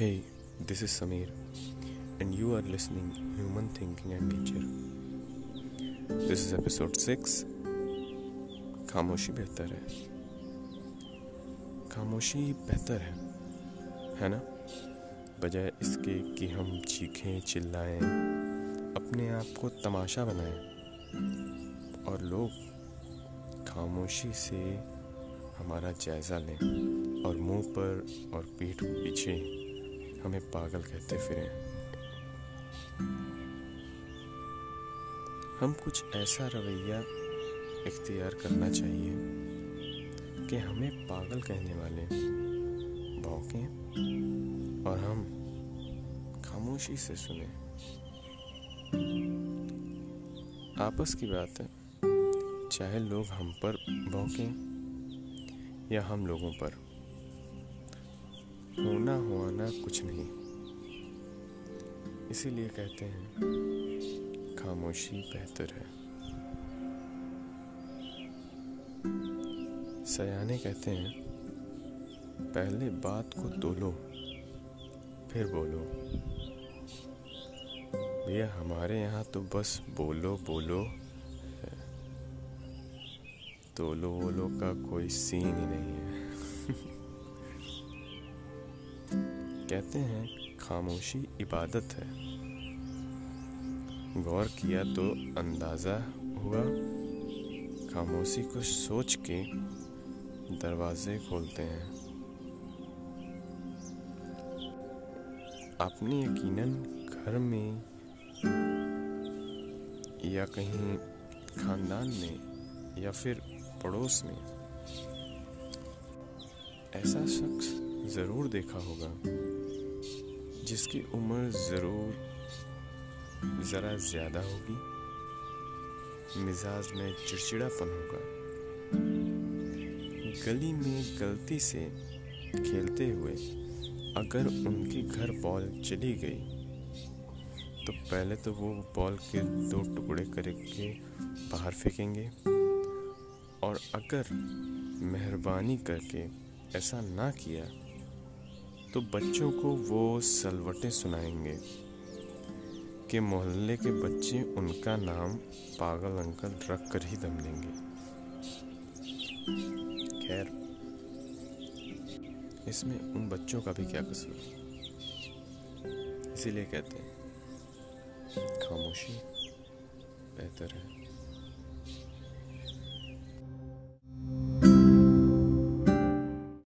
Hey, this is Samir, and you are listening Human Thinking and Nature. This is episode 6 खामोशी बेहतर है। खामोशी बेहतर है है ना? बजाय इसके कि हम चीखें चिल्लाएँ अपने आप को तमाशा बनाएँ। और लोग खामोशी से हमारा जायज़ा लें और मुँह पर और पीठ पीछे हमें पागल कहते फिरें। हम कुछ ऐसा रवैया इख्तियार करना चाहिए कि हमें पागल कहने वाले भौंकें और हम खामोशी से सुने। आपस की बात है चाहे लोग हम पर भौंकें या हम लोगों पर। होना होना कुछ नहीं। इसीलिए कहते हैं, खामोशी बेहतर है। सयाने कहते हैं, पहले बात को तोलो, फिर बोलो। भैया, हमारे यहाँ तो बस बोलो बोलो तोलो वोलो का कोई सीन ही नहीं है। कहते हैं, खामोशी इबादत है। गौर किया तो अंदाज़ा हुआ। खामोशी को सोच के दरवाजे खोलते हैं। आपने यकीनन घर में या कहीं खानदान में या फिर पड़ोस में ऐसा शख्स ज़रूर देखा होगा। जिसकी उम्र ज़रूर ज़रा ज़्यादा होगी। मिजाज में चिड़चिड़ापन होगा। गली में गलती से खेलते हुए अगर उनके घर बॉल चली गई तो पहले तो वो बॉल के दो टुकड़े करके बाहर फेंकेंगे। और अगर मेहरबानी करके ऐसा ना किया तो बच्चों को वो सलवटें सुनाएँगे कि मोहल्ले के बच्चे उनका नाम पागल अंकल रख कर ही दम लेंगे। खैर, इसमें उन बच्चों का भी क्या कसूर? इसीलिए कहते हैं, खामोशी बेहतर है।